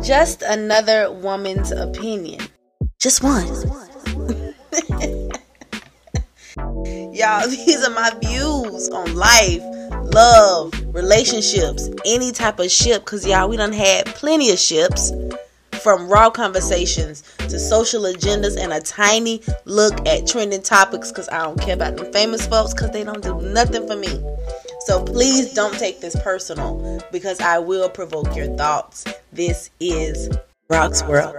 Just another woman's opinion. Just one. Y'all, these are my views on life, love, relationships, any type of ship. Cause y'all, we done had plenty of ships. From raw conversations to social agendas and a tiny look at trending topics because I don't care about them famous folks because they don't do nothing for me. So please don't take this personal because I will provoke your thoughts. This is Rock's World.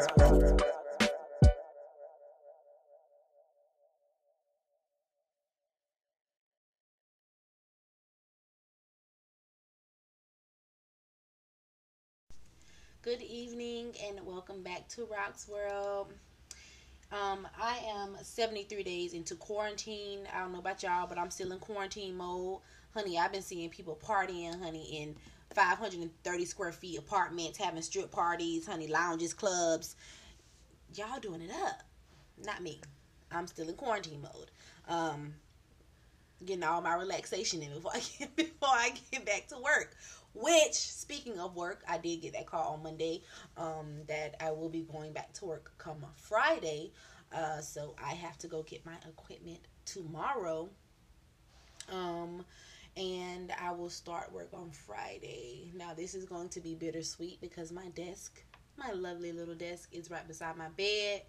Good evening and welcome back to Rock's World. Um, I am 73 days into quarantine. I don't know about y'all, but I'm still in quarantine mode. Honey, I've been seeing people partying, honey, in 530 square feet apartments, having strip parties, honey, lounges, clubs. Y'all doing it up. Not me. I'm still in quarantine mode. Um, getting all my relaxation in before I get before I get back to work. Which, speaking of work, I did get that call on Monday um, that I will be going back to work come Friday. Uh, so I have to go get my equipment tomorrow. Um, and I will start work on Friday. Now, this is going to be bittersweet because my desk, my lovely little desk, is right beside my bed.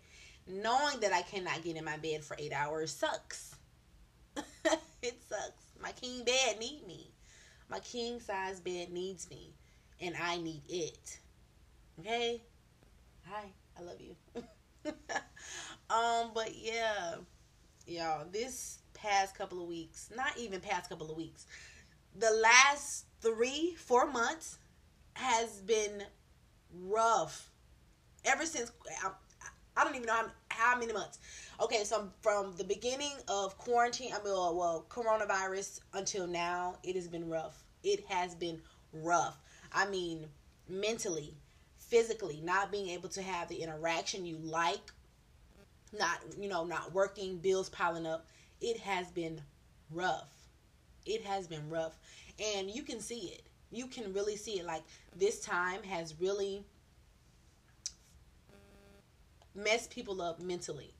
Knowing that I cannot get in my bed for eight hours sucks. it sucks. My king bed need me. My king size bed needs me, and I need it. Okay? Hi, I love you. um, but yeah, y'all, this past couple of weeks, not even past couple of weeks, the last three, four months has been rough. Ever since I, I don't even know how, how many months. Okay, so from the beginning of quarantine, I mean, well, well, coronavirus until now, it has been rough. It has been rough. I mean, mentally, physically, not being able to have the interaction you like, not, you know, not working, bills piling up. It has been rough. It has been rough. And you can see it. You can really see it. Like, this time has really messed people up mentally.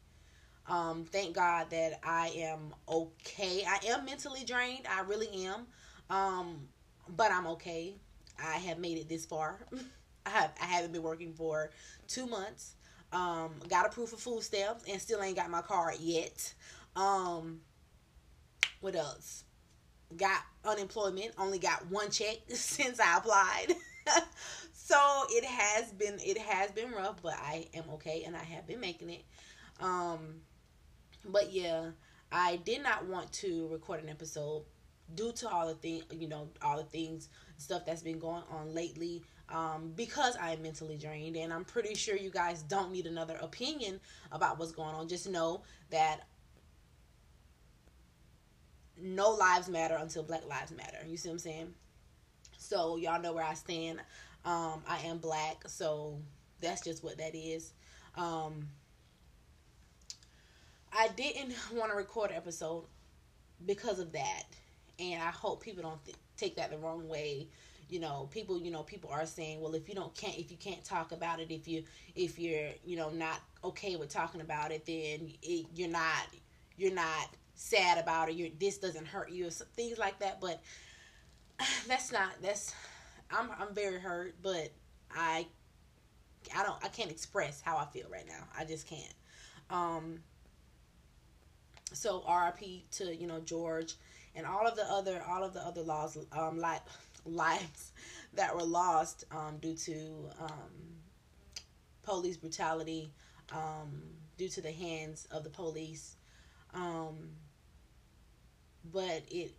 Um, thank God that I am okay. I am mentally drained. I really am. Um, but I'm okay. I have made it this far. I have I haven't been working for two months. Um, got a proof of food stamps and still ain't got my card yet. Um, what else? Got unemployment. Only got one check since I applied. so it has been it has been rough, but I am okay and I have been making it. Um, but yeah, I did not want to record an episode due to all the thing, you know, all the things, stuff that's been going on lately. Um, because I'm mentally drained, and I'm pretty sure you guys don't need another opinion about what's going on. Just know that no lives matter until Black Lives Matter. You see what I'm saying? So y'all know where I stand. Um, I am black, so that's just what that is. Um, I didn't want to record an episode because of that, and I hope people don't th- take that the wrong way. You know, people, you know, people are saying, well, if you don't can't if you can't talk about it, if you if you're you know not okay with talking about it, then it, you're not you're not sad about it. You this doesn't hurt you, things like that. But that's not that's I'm I'm very hurt, but I I don't I can't express how I feel right now. I just can't. Um so RIP to, you know, George and all of the other all of the other laws um lives that were lost um due to um police brutality um due to the hands of the police um but it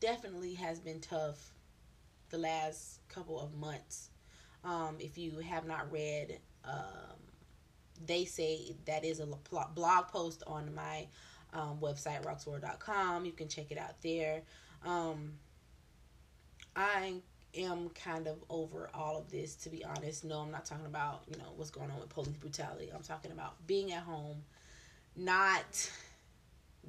definitely has been tough the last couple of months. Um, if you have not read, um, they say that is a blog post on my um, website, roxworld.com. You can check it out there. Um, I am kind of over all of this, to be honest. No, I'm not talking about, you know, what's going on with police brutality. I'm talking about being at home, not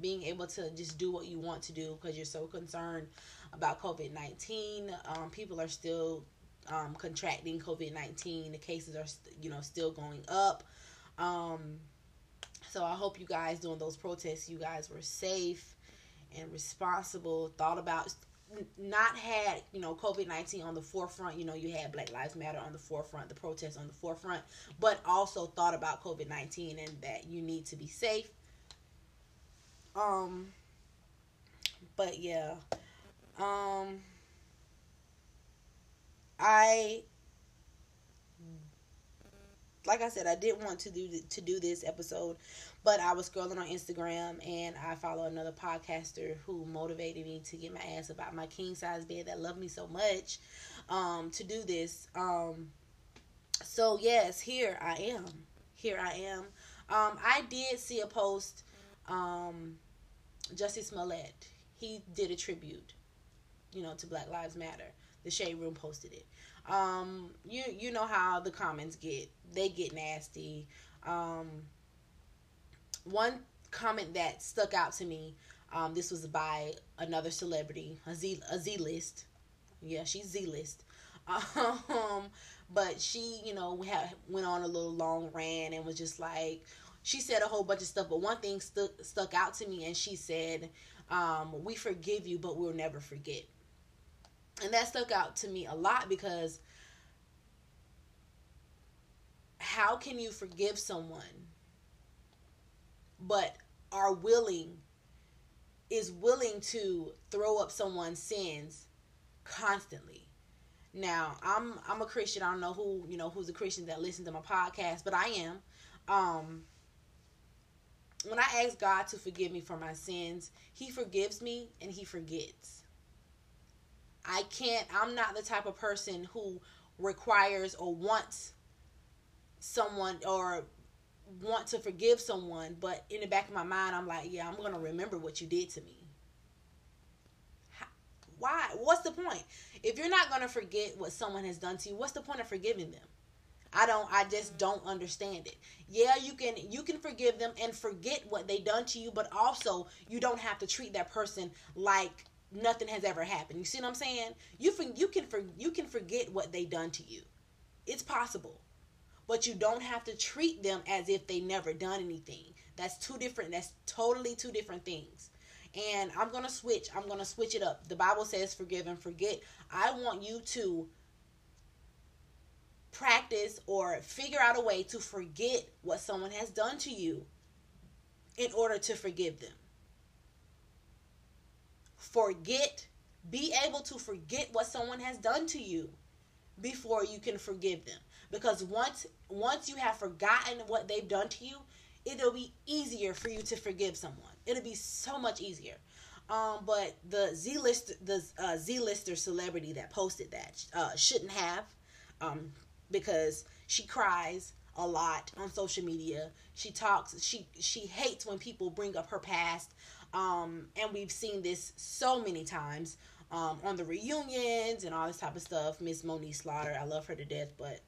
being able to just do what you want to do because you're so concerned about COVID 19. Um, people are still um, contracting COVID nineteen. The cases are you know still going up. Um, so I hope you guys during those protests, you guys were safe and responsible. Thought about not had you know COVID nineteen on the forefront. You know you had Black Lives Matter on the forefront, the protests on the forefront, but also thought about COVID nineteen and that you need to be safe. Um, but yeah, um, I like I said, I didn't want to do to do this episode, but I was scrolling on Instagram and I follow another podcaster who motivated me to get my ass about my king size bed that loved me so much um, to do this. Um, so yes, here I am. Here I am. Um, I did see a post. Um, Jussie Smollett, he did a tribute, you know, to Black Lives Matter. The Shade Room posted it. Um, you you know how the comments get. They get nasty. Um, one comment that stuck out to me. Um, this was by another celebrity, a Z a Z list. Yeah, she's Z list. Um, but she, you know, had, went on a little long rant and was just like, she said a whole bunch of stuff. But one thing stuck stuck out to me, and she said, um, "We forgive you, but we'll never forget." And that stuck out to me a lot because how can you forgive someone but are willing is willing to throw up someone's sins constantly. Now, I'm I'm a Christian. I don't know who, you know, who's a Christian that listens to my podcast, but I am. Um when I ask God to forgive me for my sins, he forgives me and he forgets. I can't I'm not the type of person who requires or wants someone or want to forgive someone, but in the back of my mind, I'm like, yeah, I'm going to remember what you did to me. Why? What's the point? If you're not going to forget what someone has done to you, what's the point of forgiving them? I don't I just don't understand it. Yeah, you can you can forgive them and forget what they done to you, but also you don't have to treat that person like nothing has ever happened. You see what I'm saying? You you can for, you can forget what they done to you. It's possible but you don't have to treat them as if they never done anything. That's two different that's totally two different things. And I'm going to switch. I'm going to switch it up. The Bible says forgive and forget. I want you to practice or figure out a way to forget what someone has done to you in order to forgive them. Forget, be able to forget what someone has done to you before you can forgive them. Because once once you have forgotten what they've done to you it'll be easier for you to forgive someone. It'll be so much easier. Um, but the Z list the uh, Z lister celebrity that posted that uh, shouldn't have um, because she cries a lot on social media. She talks she she hates when people bring up her past. Um, and we've seen this so many times um, on the reunions and all this type of stuff. Miss Monique Slaughter, I love her to death, but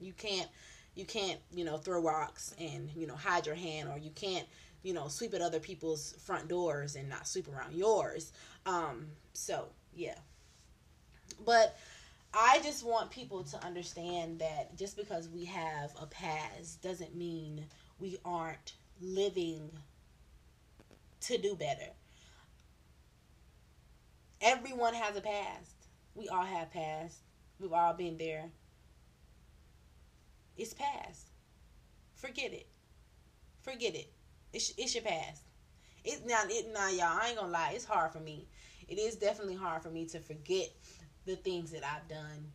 you can't you can't you know throw rocks and you know hide your hand or you can't you know sweep at other people's front doors and not sweep around yours um so yeah but i just want people to understand that just because we have a past doesn't mean we aren't living to do better everyone has a past we all have past we've all been there it's past. Forget it. Forget it. It's, it's your past. It's not it now y'all. I ain't gonna lie. It's hard for me. It is definitely hard for me to forget the things that I've done.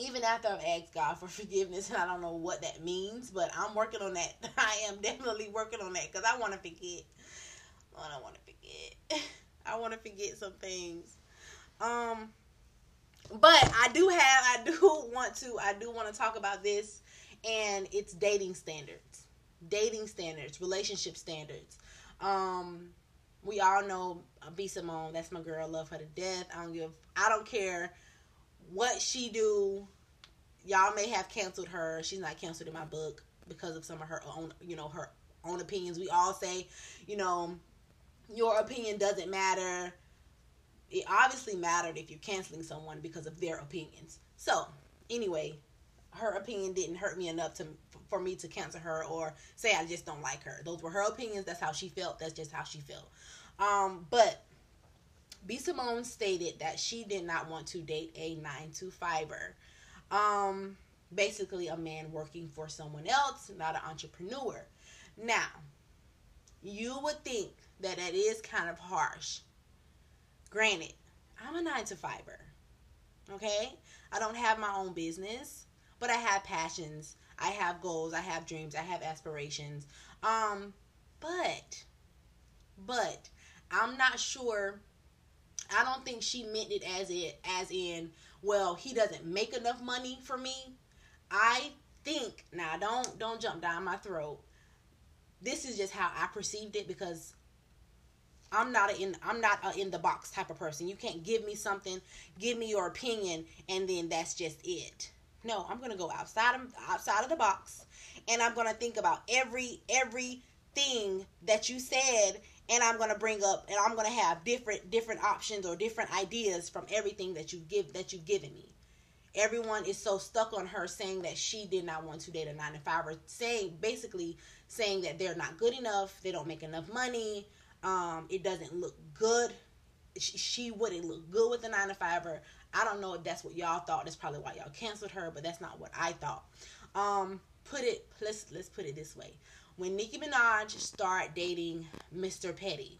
Even after I've asked God for forgiveness, and I don't know what that means, but I'm working on that. I am definitely working on that because I want to forget. I don't want to forget. I want to forget some things. Um, but I do have, I do want to, I do want to talk about this, and it's dating standards, dating standards, relationship standards. Um, we all know B Simone. That's my girl. Love her to death. I don't give. I don't care what she do. Y'all may have canceled her. She's not canceled in my book because of some of her own, you know, her own opinions. We all say, you know, your opinion doesn't matter it obviously mattered if you're canceling someone because of their opinions. So, anyway, her opinion didn't hurt me enough to for me to cancel her or say I just don't like her. Those were her opinions. That's how she felt. That's just how she felt. Um, but B Simone stated that she did not want to date a nine to fiver. Um, basically a man working for someone else, not an entrepreneur. Now, you would think that that is kind of harsh. Granted, I'm a nine to fiver. Okay? I don't have my own business, but I have passions. I have goals. I have dreams. I have aspirations. Um, but, but I'm not sure. I don't think she meant it as it as in, well, he doesn't make enough money for me. I think now don't don't jump down my throat. This is just how I perceived it because I'm not in I'm not a in the box type of person. You can't give me something, give me your opinion, and then that's just it. No, I'm gonna go outside of outside of the box, and I'm gonna think about every every thing that you said, and I'm gonna bring up, and I'm gonna have different different options or different ideas from everything that you give that you've given me. Everyone is so stuck on her saying that she did not want to date a nine to five, or saying basically saying that they're not good enough, they don't make enough money, um, it doesn't look good. She, she wouldn't look good with a nine to fiver. I don't know if that's what y'all thought. That's probably why y'all canceled her, but that's not what I thought. Um, put it let's let's put it this way. When Nicki Minaj started dating Mr. Petty,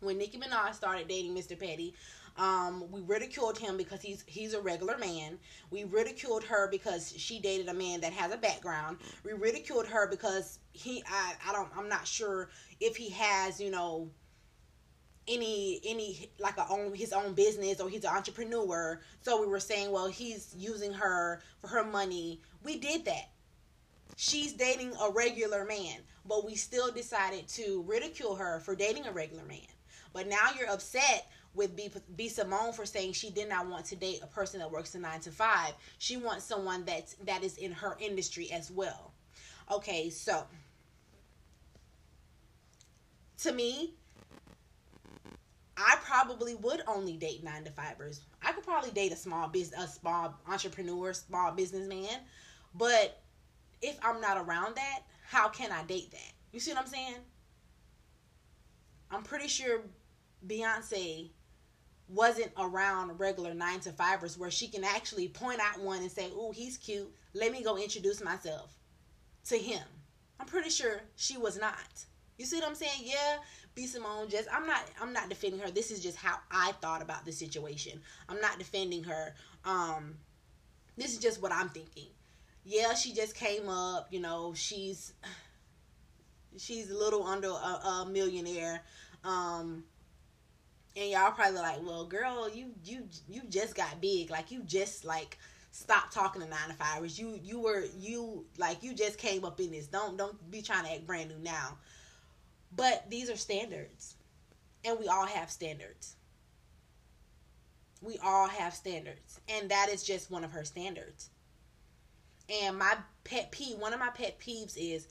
when Nicki Minaj started dating Mr. Petty, um, we ridiculed him because he's he's a regular man. We ridiculed her because she dated a man that has a background. We ridiculed her because he I, I don't I'm not sure if he has, you know, any any like a own his own business or he's an entrepreneur. So we were saying, well, he's using her for her money. We did that. She's dating a regular man, but we still decided to ridicule her for dating a regular man. But now you're upset with B, B Simone for saying she did not want to date a person that works a nine to five. She wants someone that's that is in her industry as well. Okay, so to me, I probably would only date nine to fivers. I could probably date a small business, a small entrepreneur, small businessman, but if I'm not around that, how can I date that? You see what I'm saying? I'm pretty sure Beyonce wasn't around regular nine to fivers where she can actually point out one and say, "Oh, he's cute. Let me go introduce myself to him." I'm pretty sure she was not. You see what I'm saying? Yeah, B Simone just I'm not I'm not defending her. This is just how I thought about the situation. I'm not defending her. Um this is just what I'm thinking. Yeah, she just came up, you know, she's she's a little under a, a millionaire. Um and y'all probably like, well, girl, you you you just got big. Like you just like stopped talking to nine to fivers. You you were you like you just came up in this. Don't don't be trying to act brand new now. But these are standards. And we all have standards. We all have standards. And that is just one of her standards. And my pet peeve, one of my pet peeves is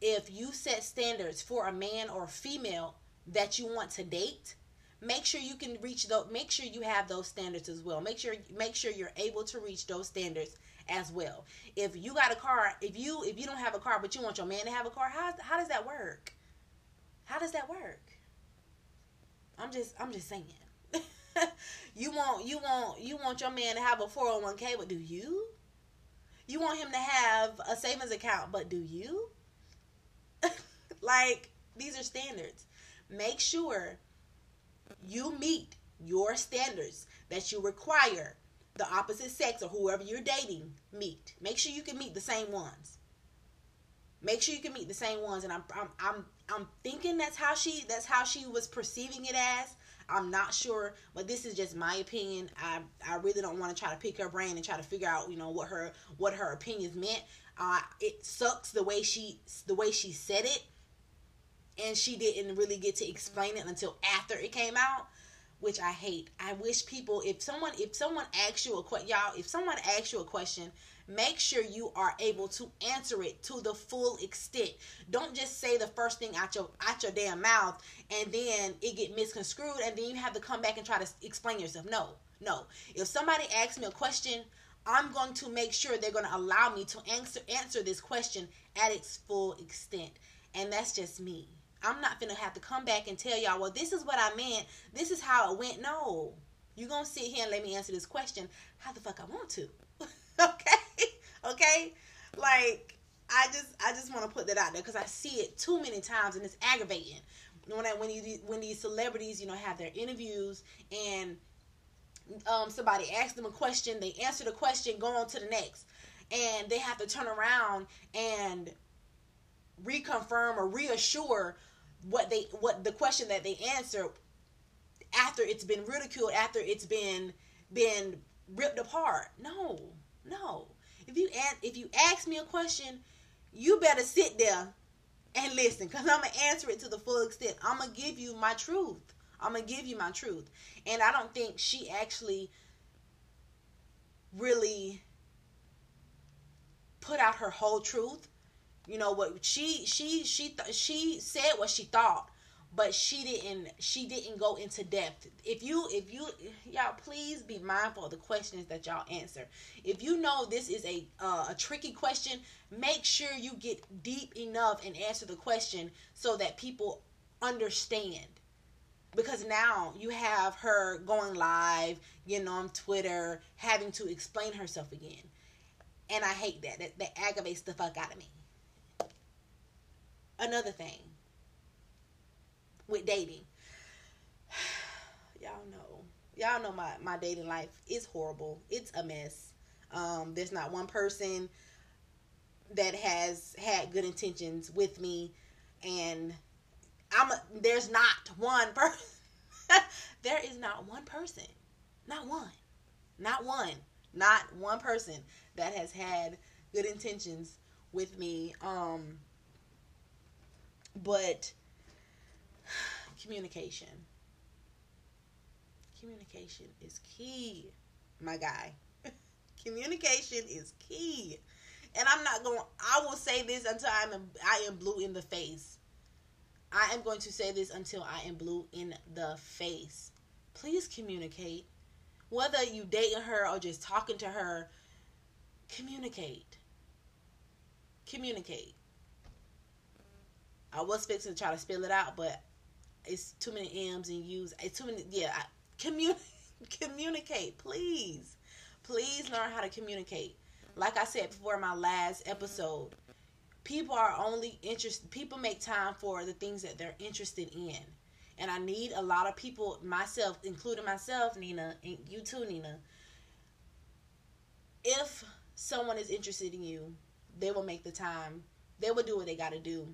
if you set standards for a man or female that you want to date, make sure you can reach those make sure you have those standards as well make sure make sure you're able to reach those standards as well if you got a car if you if you don't have a car but you want your man to have a car how, how does that work how does that work? I'm just i'm just saying. You want you want you want your man to have a 401k but do you? You want him to have a savings account but do you? Like these are standards. Make sure you meet your standards that you require the opposite sex or whoever you're dating meet. Make sure you can meet the same ones. Make sure you can meet the same ones, and I'm I'm I'm I'm thinking that's how she that's how she was perceiving it as. I'm not sure, but this is just my opinion. I I really don't want to try to pick her brain and try to figure out you know what her what her opinions meant. Uh, it sucks the way she the way she said it and she didn't really get to explain it until after it came out which i hate i wish people if someone if someone asks you a question y'all if someone asks you a question make sure you are able to answer it to the full extent don't just say the first thing out your out your damn mouth and then it get misconstrued and then you have to come back and try to explain yourself no No. If somebody asks me a question, I'm going to make sure they're going to allow me to answer answer this question at its full extent. And that's just me. I'm not going to have to come back and tell y'all, well, this is what I meant. This is how it went. No. You're to sit here and let me answer this question how the fuck I want to. okay? Okay? Like, I just I just want to put that out there because I see it too many times and it's aggravating. When I, when you when these celebrities you know have their interviews and um, somebody asks them a question, they answer the question, go on to the next, and they have to turn around and reconfirm or reassure what they what the question that they answer after it's been ridiculed, after it's been been ripped apart. No, no. If you if you ask me a question, you better sit there and listen, cause I'm gonna answer it to the full extent. I'm gonna give you my truth. I'm gonna give you my truth. And I don't think she actually really put out her whole truth. You know what she she she she said what she thought, but she didn't she didn't go into depth. If you if you y'all please be mindful of the questions that y'all answer. If you know this is a uh, a tricky question, make sure you get deep enough and answer the question so that people understand because now you have her going live, getting on Twitter, having to explain herself again. And I hate that. That, that aggravates the fuck out of me. Another thing with dating. Y'all know. Y'all know my, my dating life is horrible. It's a mess. Um, there's not one person that has had good intentions with me and I'm a, there's not one person. there is not one person, not one, not one, not one person that has had good intentions with me. Um, but communication, communication is key, my guy. communication is key. And I'm not going. I will say this until I'm. I am blue in the face I am going to say this until I am blue in the face. Please communicate. Whether you dating her or just talking to her, communicate. Communicate. I was fixing to try to spill it out, but it's too many M's and U's. It's too many. Yeah, I, commun- communicate, please. Please learn how to communicate. Like I said before my last episode, people are only interested people make time for the things that they're interested in and i need a lot of people myself including myself nina and you too nina if someone is interested in you they will make the time they will do what they got to do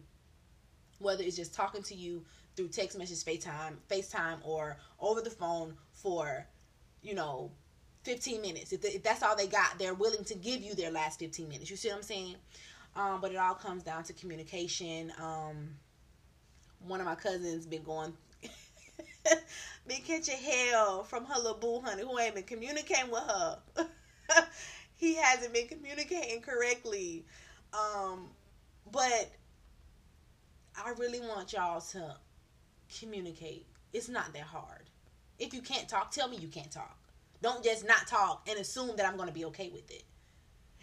whether it's just talking to you through text message facetime facetime or over the phone for you know 15 minutes if, if that's all they got they're willing to give you their last 15 minutes you see what i'm saying um, but it all comes down to communication. Um, one of my cousins been going, been catching hell from her little boo honey who ain't been communicating with her. he hasn't been communicating correctly. Um, but I really want y'all to communicate. It's not that hard. If you can't talk, tell me you can't talk. Don't just not talk and assume that I'm going to be okay with it.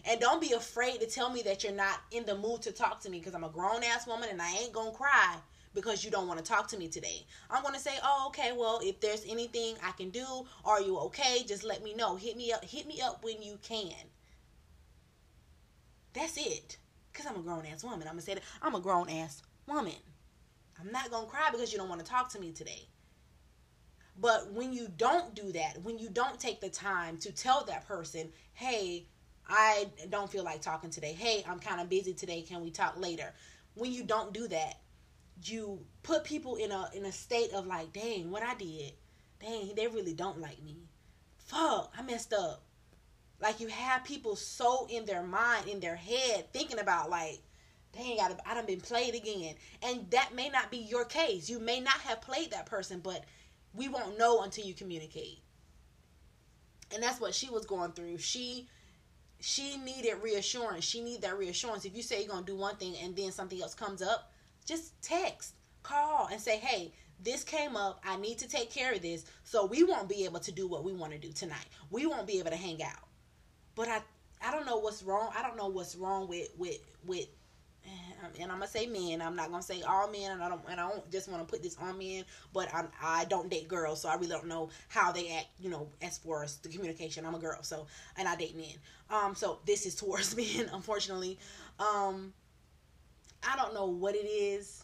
And don't be afraid to tell me that you're not in the mood to talk to me because I'm a grown ass woman and I ain't gonna cry because you don't want to talk to me today. I'm gonna say, oh, okay, well, if there's anything I can do, are you okay? Just let me know. Hit me up. Hit me up when you can. That's it. Cause I'm a grown ass woman. I'm gonna say that I'm a grown ass woman. I'm not gonna cry because you don't want to talk to me today. But when you don't do that, when you don't take the time to tell that person, hey, I don't feel like talking today. Hey, I'm kind of busy today. Can we talk later? When you don't do that, you put people in a in a state of like, dang, what I did. Dang, they really don't like me. Fuck, I messed up. Like you have people so in their mind, in their head, thinking about like, dang, I, I done been played again. And that may not be your case. You may not have played that person, but we won't know until you communicate. And that's what she was going through. She she needed reassurance. She needed that reassurance. If you say you're gonna do one thing and then something else comes up, just text, call, and say, "Hey, this came up. I need to take care of this. So we won't be able to do what we want to do tonight. We won't be able to hang out. But I I don't know what's wrong. I don't know what's wrong with with with and I'm gonna say men. I'm not gonna say all men, and I don't and I don't just want to put this on men. But I'm I don't date girls, so I really don't know how they act. You know, as far as the communication, I'm a girl, so and I date men. Um, so this is towards men, unfortunately. Um, I don't know what it is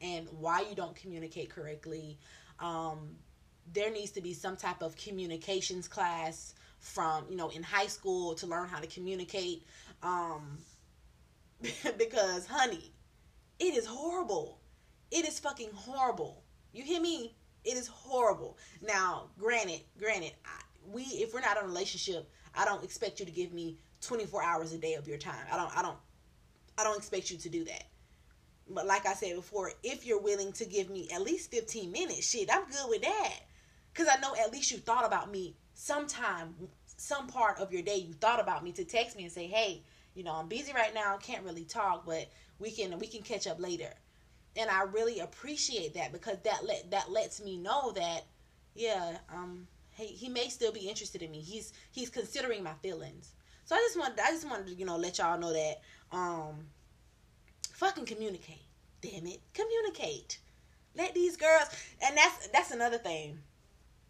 and why you don't communicate correctly. Um, there needs to be some type of communications class from you know in high school to learn how to communicate. Um, because, honey, it is horrible. It is fucking horrible. You hear me? It is horrible. Now, granted, granted, I, we if we're not in a relationship, I don't expect you to give me 24 hours a day of your time. I don't I don't I don't expect you to do that. But like I said before, if you're willing to give me at least 15 minutes, shit, I'm good with that. Cuz I know at least you thought about me sometime some part of your day you thought about me to text me and say, "Hey, you know, I'm busy right now, can't really talk, but we can we can catch up later. And I really appreciate that because that let that lets me know that yeah, um he, he may still be interested in me. He's he's considering my feelings. So I just want I just wanted to, you know, let y'all know that um fucking communicate. Damn it. Communicate. Let these girls and that's that's another thing.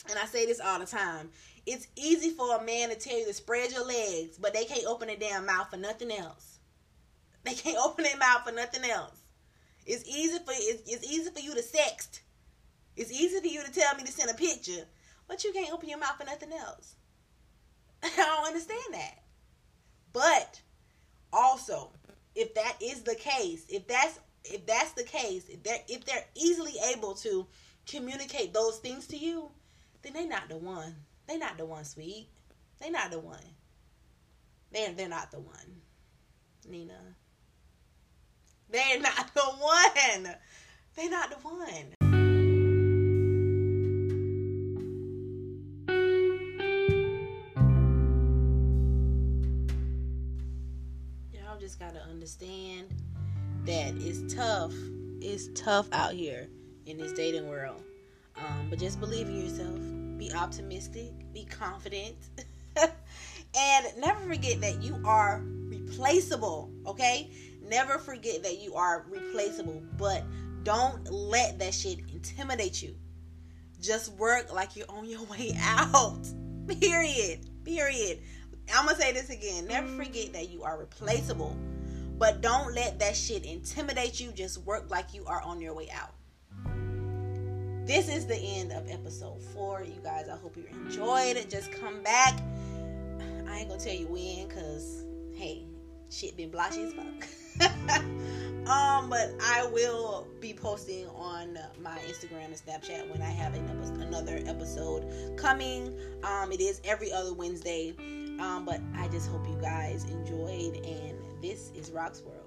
And I say this all the time. It's easy for a man to tell you to spread your legs, but they can't open their damn mouth for nothing else. They can't open their mouth for nothing else. It's easy for it's, it's easy for you to sext. It's easy for you to tell me to send a picture, but you can't open your mouth for nothing else. I don't understand that. But also, if that is the case, if that's if that's the case, if they're if they're easily able to communicate those things to you, then they're not the one. They not the one, sweet. They not the one. They're they're not the one. Nina. They're not the one. They're not the one. Y'all just gotta understand that it's tough. It's tough out here in this dating world. Um, but just believe in yourself be optimistic, be confident, and never forget that you are replaceable, okay? Never forget that you are replaceable, but don't let that shit intimidate you. Just work like you're on your way out. Period. Period. I'm gonna say this again. Never forget that you are replaceable, but don't let that shit intimidate you. Just work like you are on your way out this is the end of episode four. You guys, I hope you enjoyed it. Just come back. I ain't gonna tell you when, cause hey, shit been blotchy as fuck. um, but I will be posting on my Instagram and Snapchat when I have another episode coming. Um, it is every other Wednesday. Um, but I just hope you guys enjoyed, and this is Rock's World.